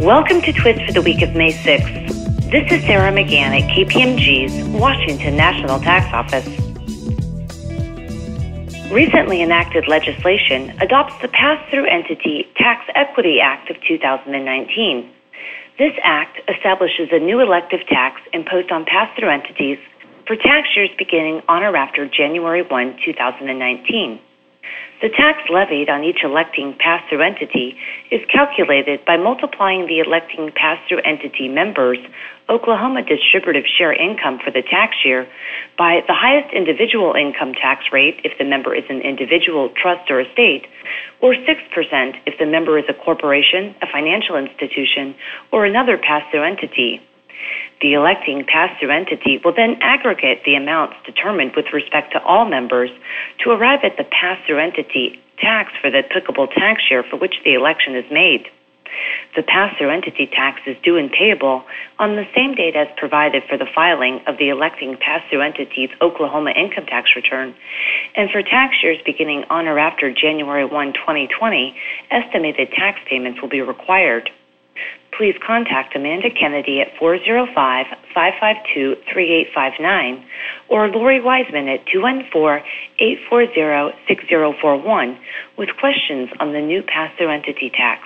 Welcome to Twist for the week of May 6th. This is Sarah McGann at KPMG's Washington National Tax Office. Recently enacted legislation adopts the Pass Through Entity Tax Equity Act of 2019. This act establishes a new elective tax imposed on pass through entities for tax years beginning on or after January 1, 2019. The tax levied on each electing pass through entity is calculated by multiplying the electing pass through entity members' Oklahoma distributive share income for the tax year by the highest individual income tax rate if the member is an individual trust or estate, or 6% if the member is a corporation, a financial institution, or another pass through entity. The electing pass-through entity will then aggregate the amounts determined with respect to all members to arrive at the pass-through entity tax for the applicable tax year for which the election is made. The pass-through entity tax is due and payable on the same date as provided for the filing of the electing pass-through entity's Oklahoma income tax return. And for tax years beginning on or after January 1, 2020, estimated tax payments will be required please contact Amanda Kennedy at 405 552 3859 or Lori Wiseman at 214 840 6041 with questions on the new pass through entity tax.